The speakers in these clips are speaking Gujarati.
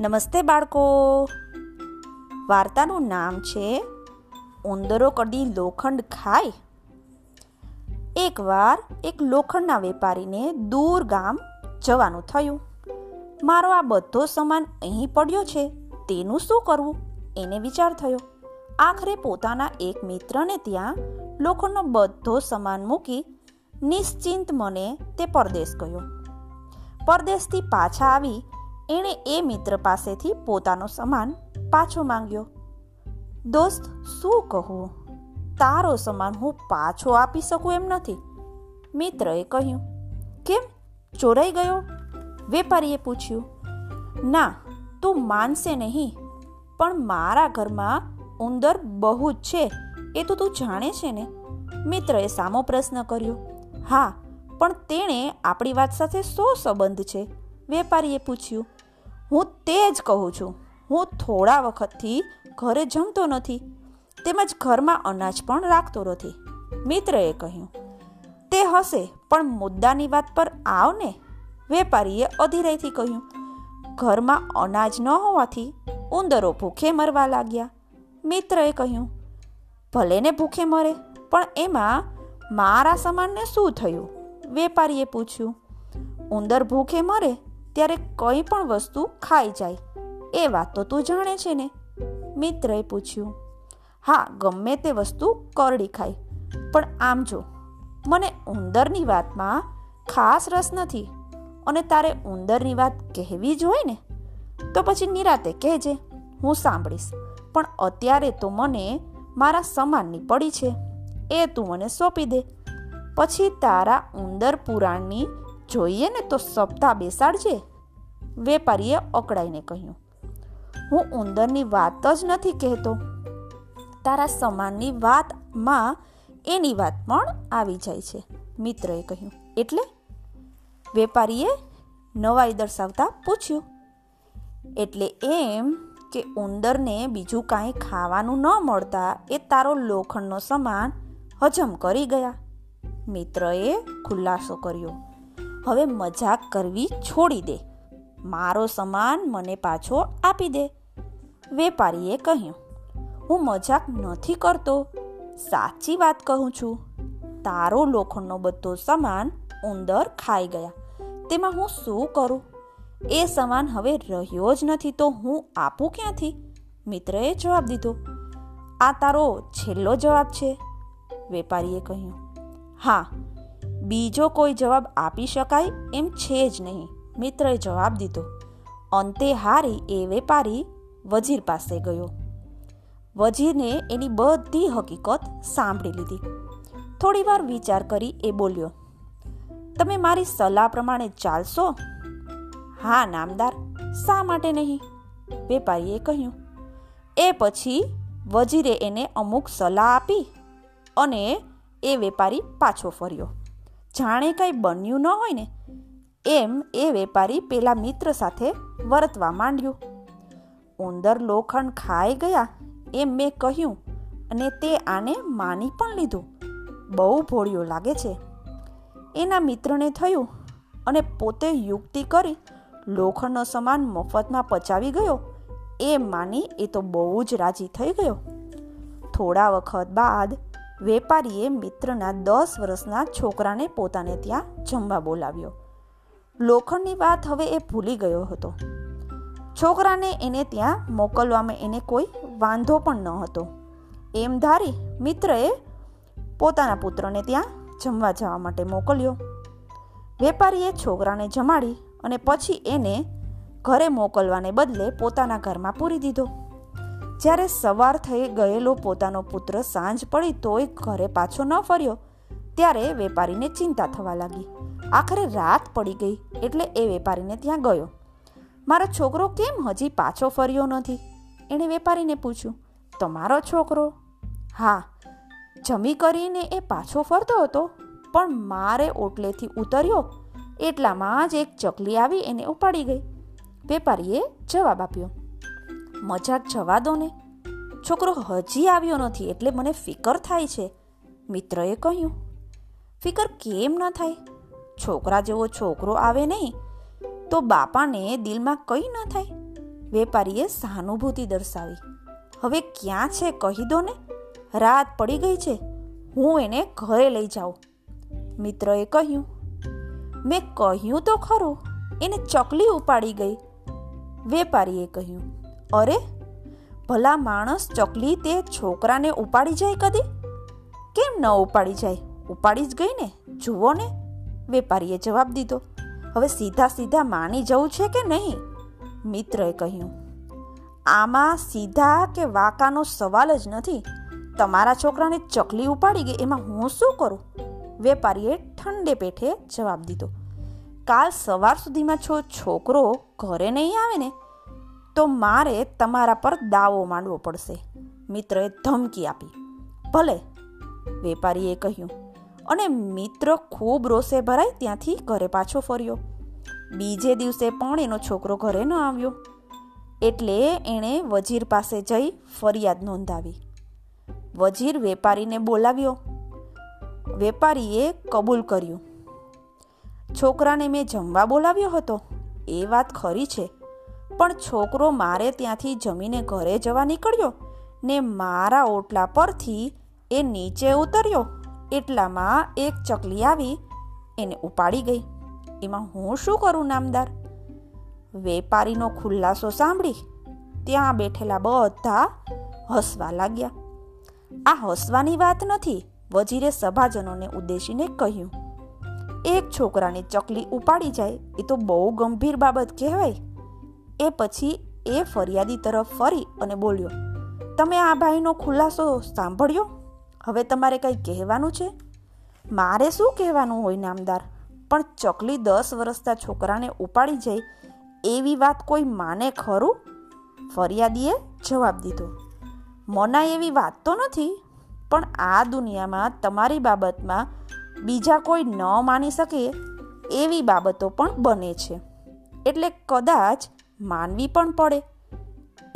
નમસ્તે બાળકો. વાર્તાનું નામ છે, ઉંદરો કડી લોખંડ ખાય. એકવાર એક લોખંડના વેપારીને દૂર ગામ જવાનું થયું. મારો આ બધો સામાન અહીં પડ્યો છે, તેનું શું કરવું? એને વિચાર થયો. આખરે પોતાના એક મિત્રને ત્યાં લોખંડનો બધો સામાન મૂકી નિશ્ચિંત મને તે પરદેશ ગયો. પરદેશથી પાછા આવી એણે એ મિત્ર પાસેથી પોતાનો સામાન પાછો માંગ્યો. દોસ્ત, શું કહું? તારો સામાન હું પાછો આપી શકું એમ નથી. મિત્રએ કહ્યું, કેમ? ચોરાઈ ગયો? વેપારીએ પૂછ્યું, ના, તું માનશે નહીં, પણ મારા ઘરમાં ઉંદર બહુ જ છે, એ તો તું જાણે છે ને? મિત્રએ સામો પ્રશ્ન કર્યો, હા, પણ તેણે આપણી વાત સાથે શો સંબંધ છે? વેપારીએ પૂછ્યું હું તે જ કહું છું. હું થોડા વખતથી ઘરે જમતો નથી. તેમજ ઘરમાં અનાજ પણ રાખતો નથી. મિત્રએ કહ્યું, તે હશે, પણ મુદ્દાની વાત પર આવ ને. વેપારીએ અધીરાઈથી કહ્યું, ઘરમાં અનાજ ન હોવાથી ઉંદરો ભૂખે મરવા લાગ્યા. મિત્રએ કહ્યું, ભલે ને ભૂખે મરે, પણ એમાં મારા સમાનને શું થયું? વેપારીએ પૂછ્યું, ઉંદર ભૂખે મરે? ત્યારે કંઈ પણ વસ્તુ ખાઈ જાય. એ વાત તો તું જાણે છે ને? મિત્રએ પૂછ્યું. હા, ગમે તે વસ્તુ કરડી ખાય. પણ આમ જો, મને ઉંદરની વાતમાં ખાસ રસ નથી. અને તારે ઉંદરની વાત કહેવી જ હોય ને, તો પછી નિરાતે કહેજે, હું સાંભળીશ. પણ અત્યારે તો મને મારા સમાનની પડી છે. એ તું મને સોંપી દે. પછી તારા ઉંદર પુરાણની જોઈએ ને તો સપ્તાહ બેસાડજે, વેપારીએ અકળાઈને કહ્યું. હું ઉંદરની વાત જ નથી કહેતો. તારા સમાનની વાતમાં એની વાત પણ આવી જાય છે, મિત્રએ કહ્યું. એટલે? વેપારીએ નવાઈ દર્શાવતા પૂછ્યું. એટલે એમ કે ઉંદરને બીજું કાંઈ ખાવાનું ન મળતા એ તારો લોખંડનો સમાન હજમ કરી ગયા. મિત્રએ ખુલાસો કર્યો. હવે મજાક કરવી છોડી દે. મારો સમાન મને પાછો આપી દે. વેપારીએ કહ્યું, હું મજાક નથી કરતો. સાચી વાત કહું છું. તારો લોખંડનો બધો સામાન ઉંદર ખાઈ ગયા. તેમાં હું શું કરું? એ સામાન હવે રહ્યો જ નથી તો હું આપું ક્યાંથી? મિત્રએ જવાબ દીધો, આ તારો છેલ્લો જવાબ છે. વેપારીએ કહ્યું, હા બીજો કોઈ જવાબ આપી શકાય એમ છે જ નહીં. મિત્રએ જવાબ દીધો. અંતે હારી એ વેપારી વજીર પાસે ગયો. વજીરને એની બધી હકીકત સાંભળી લીધી. થોડી વાર વિચાર કરી એ બોલ્યો, તમે મારી સલાહ પ્રમાણે ચાલશો? હા, નામદાર. શા માટે નહીં? વેપારીએ કહ્યું, એ પછી વજીરે એને અમુક સલાહ આપી અને એ વેપારી પાછો ફર્યો. જાણે કંઈ બન્યું ન હોય ને એમ એ વેપારી પેલા મિત્ર સાથે વર્તવા માંડ્યું. ઉંદર લોખંડ ખાઈ ગયા એમ મેં કહ્યું અને તે આને માની પણ લીધું. બહુ ભોળિયો લાગે છે. એના મિત્રને થયું અને પોતે યુક્તિ કરી લોખંડનો સમાન મફતમાં પચાવી ગયો. એ માની એ તો બહુ જ રાજી થઈ ગયો. થોડા વખત બાદ વેપારીએ મિત્રના દસ વર્ષના છોકરાને પોતાને ત્યાં જમવા બોલાવ્યો. લોખંડની વાત હવે એ ભૂલી ગયો હતો. છોકરાને એને ત્યાં મોકલવામાં એને કોઈ વાંધો પણ ન હતો. એમ ધારી મિત્રએ પોતાના પુત્રને ત્યાં જમવા જવા માટે મોકલ્યો. વેપારીએ છોકરાને જમાડી અને પછી એને ઘરે મોકલવાને બદલે પોતાના ઘરમાં પૂરી દીધો. જ્યારે સવાર થઈ ગયેલો પોતાનો પુત્ર સાંજ પડી તોય ઘરે પાછો ન ફર્યો, ત્યારે વેપારીને ચિંતા થવા લાગી. આખરે રાત પડી ગઈ એટલે એ વેપારીને ત્યાં ગયો. મારો છોકરો કેમ હજી પાછો ફર્યો નથી? એણે વેપારીને પૂછ્યું. તમારો છોકરો? હા, જમી કરીને એ પાછો ફરતો હતો, પણ મારે ઓટલેથી ઉતર્યો, એટલામાં જ એક ચકલી આવી એને ઉપાડી ગઈ. વેપારીએ જવાબ આપ્યો. મજાક જવા દો ને છોકરો હજી આવ્યો નથી એટલે મને ફિકર થાય છે, મિત્રએ કહ્યું. ફિકર કેમ ન થાય? છોકરા જેવો છોકરો આવે નહીં, તો બાપાને દિલમાં કંઈ ન થાય? વેપારીએ સહાનુભૂતિ દર્શાવી. હવે ક્યાં છે કહી દો ને? રાત પડી ગઈ છે, હું એને ઘરે લઈ જાઉં. મિત્રએ કહ્યું. મેં કહ્યું તો ખરું, એને ચકલી ઉપાડી ગઈ. વેપારીએ કહ્યું. અરે, ભલા માણસ ચકલી તે છોકરાને ઉપાડી જાય કદી? કેમ ન ઉપાડી જાય? ઉપાડી જ ગઈ ને, જુઓ ને. વેપારીએ જવાબ દીધો. હવે સીધા સીધા માની જવું છે કે નહીં? મિત્રએ કહ્યું. આમાં સીધા કે વાકાનો સવાલ જ નથી. તમારા છોકરાને ચકલી ઉપાડી ગઈ, એમાં હું શું કરું? વેપારીએ ઠંડે પેઠે જવાબ દીધો. કાલ સવાર સુધીમાં છો છોકરો ઘરે નહીં આવે ને તો મારે તમારા પર દાવો માંડવો પડશે. મિત્રએ ધમકી આપી. ભલે, વેપારીએ કહ્યું. અને મિત્ર ખૂબ રોષે ભરાઈ ત્યાંથી ઘરે પાછો ફર્યો. બીજે દિવસે પણ એનો છોકરો ઘરે ન આવ્યો. એટલે એણે વજીર પાસે જઈ ફરિયાદ નોંધાવી. વજીર વેપારીને બોલાવ્યો. વેપારીએ કબૂલ કર્યું. છોકરાને મેં જમવા બોલાવ્યો હતો. એ વાત ખરી છે. પણ છોકરો મારે ત્યાંથી જમીને ઘરે જવા નીકળ્યો ને મારા ઓટલા પરથી એ નીચે ઉતર્યો. એટલામાં એક ચકલી આવી એને ઉપાડી ગઈ. એમાં હું શું કરું નામદાર? વેપારીનો ખુલ્લાસો સાંભળી ત્યાં બેઠેલા બધા હસવા લાગ્યા. આ હસવાની વાત નથી, વજીરે સભાજનોને ઉદ્દેશીને કહ્યું. એક છોકરાને ચકલી ઉપાડી જાય, એ તો બહુ ગંભીર બાબત કહેવાય. એ પછી એ ફરિયાદી તરફ ફરી અને બોલ્યો, તમે આ ભાઈનો ખુલાસો સાંભળ્યો? હવે તમારે કંઈ કહેવાનું છે? મારે શું કહેવાનું હોય નામદાર? પણ ચકલી દસ વર્ષના છોકરાને ઉપાડી જાય એવી વાત કોઈ માને ખરું? ફરિયાદીએ જવાબ દીધો, મના એવી વાત તો નથી, પણ આ દુનિયામાં તમારી બાબતમાં બીજા કોઈ ન માની શકે એવી બાબતો પણ બને છે. એટલે કદાચ માનવી પણ પડે.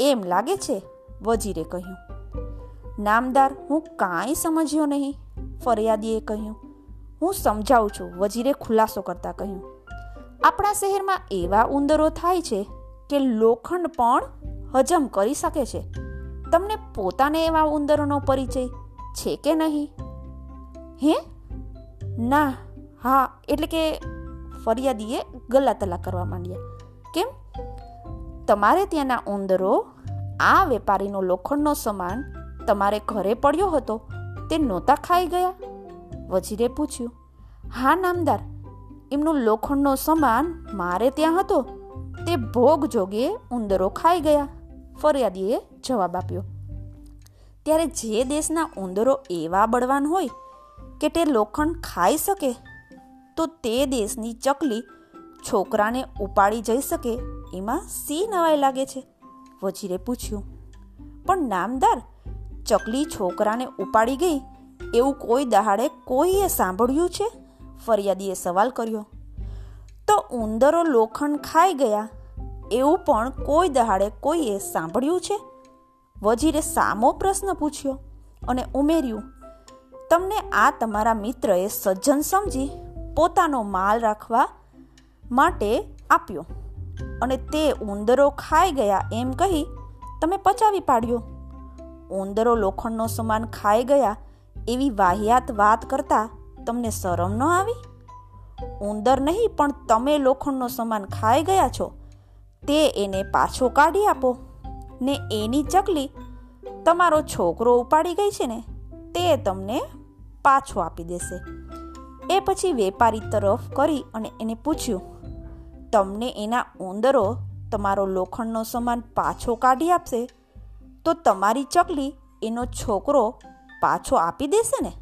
એમ લાગે છે, વજીરે કહ્યું. નામદાર, હું કાંઈ સમજ્યો નહીં, ફરિયાદીએ કહ્યું. હું સમજાવું છું, વજીરે ખુલાસો કરતા કહ્યું. આપણા શહેરમાં એવા ઉંદરો થાય છે કે લોખંડ પણ હજમ કરી શકે છે. તમને પોતાને એવા ઉંદરોનો પરિચય છે કે નહીં? હે? ના, હા, એટલે કે, ફરિયાદીએ ગલા તલા કરવા માંડ્યા. કેમ? તમારે ત્યાંના ઉંદરો, આ વેપારીનો લોખંડનો સમાન તમારે ઘરે પડ્યો હતો, તે નહોતા ખાઈ ગયા? વજીરે પૂછ્યું, હા, નામદાર, એમનો લોખંડનો સમાન મારે ત્યાં હતો, તે ભોગ જોગે ઉંદરો ખાઈ ગયા. ફરિયાદીએ જવાબ આપ્યો, ત્યારે જે દેશના ઉંદરો એવા બળવાન હોય કે તે લોખંડ ખાઈ શકે, તો તે દેશની ચકલી છોકરાને ઉપાડી જઈ શકે એમાં સી નવાઈ લાગે છે? વજીરે પૂછ્યું. પણ નામદાર, ચકલી છોકરાને ઉપાડી ગઈ, એવું કોઈ દહાડે કોઈએ સાંભળ્યું છે? ફરિયાદીએ સવાલ કર્યો. તો ઉંદરો લોખંડ ખાઈ ગયા, એવું પણ કોઈ દહાડે કોઈએ સાંભળ્યું છે? વજીરે સામો પ્રશ્ન પૂછ્યો અને ઉમેર્યું, તમને આ તમારા મિત્રએ સજ્જન સમજી પોતાનો માલ રાખવા માટે આપ્યો. અને તે ઉંદરો ખાઈ ગયા એમ કહી તમે પચાવી પાડ્યો. ઉંદરો લોખંડનો સમાન ખાઈ ગયા એવી વાહિયાત વાત કરતા તમને શરમ ન આવી? ઉંદર નહીં, પણ તમે લોખંડનો સમાન ખાઈ ગયા છો. તે એને પાછો કાઢી આપો. ને એની ચકલી તમારો છોકરો ઉપાડી ગઈ છે ને, તે તમને પાછો આપી દેશે. એ પછી વેપારી તરફ કરી અને એને પૂછ્યું તમને એના ઉંદરો તમારો લોખંડનો સમાન પાછો કાઢી આપશે, તો તમારી ચકલી એનો છોકરો પાછો આપી દેશે ને?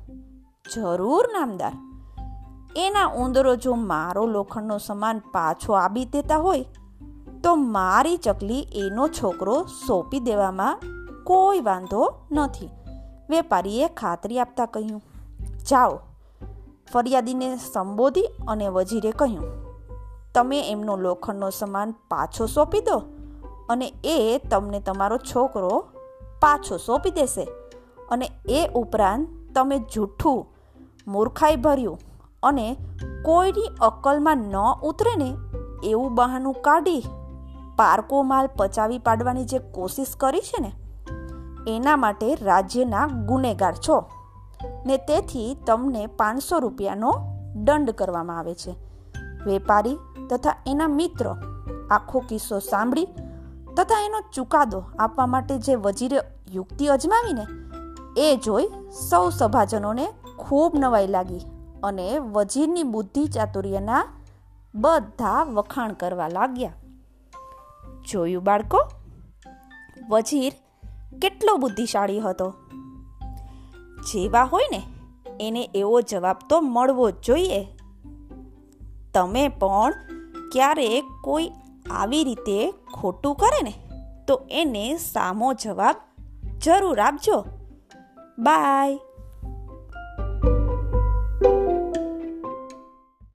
જરૂર, નામદાર. એના ઉંદરો જો મારો લોખંડનો સમાન પાછો આપી દેતા હોય, તો મારી ચકલી એનો છોકરો સોંપી દેવામાં કોઈ વાંધો નથી. વેપારીએ ખાતરી આપતા કહ્યું, જાઓ. ફરિયાદીને સંબોધી અને વજીરે કહ્યું તમે એમનો લોખંડનો સમાન પાછો સોંપી દો અને એ તમને તમારો છોકરો પાછો સોંપી દેશે. અને એ ઉપરાંત તમે જૂઠું મૂર્ખાઈ ભર્યું અને કોઈની અક્કલમાં ન ઉતરે ને એવું બહાનું કાઢી પારકો માલ પચાવી પાડવાની જે કોશિશ કરી છે ને, એના માટે રાજ્યના ગુનેગાર છો. ને તેથી તમને પાંચસો રૂપિયાનો દંડ કરવામાં આવે છે. વેપારી તથા એના મિત્રો આખો કિસ્સો સાંભળી તથા એનો ચુકાદો આપવા માટે જે વજીરે યુક્તિ અજમાવીને, એ જોઈ સૌ સભાજનોને ખૂબ નવાઈ લાગી અને વજીરની બુદ્ધિ ચાતુર્યના બધા વખાણ કરવા લાગ્યા. જોયું બાળકો, વજીર કેટલો બુદ્ધિશાળી હતો. જેવા હોય ને, એને એવો જવાબ તો મળવો જ જોઈએ. તમે પણ ક્યારેક કોઈ આવી રીતે ખોટું કરે ને તો એને સામો જવાબ જરૂર આપજો. બાય.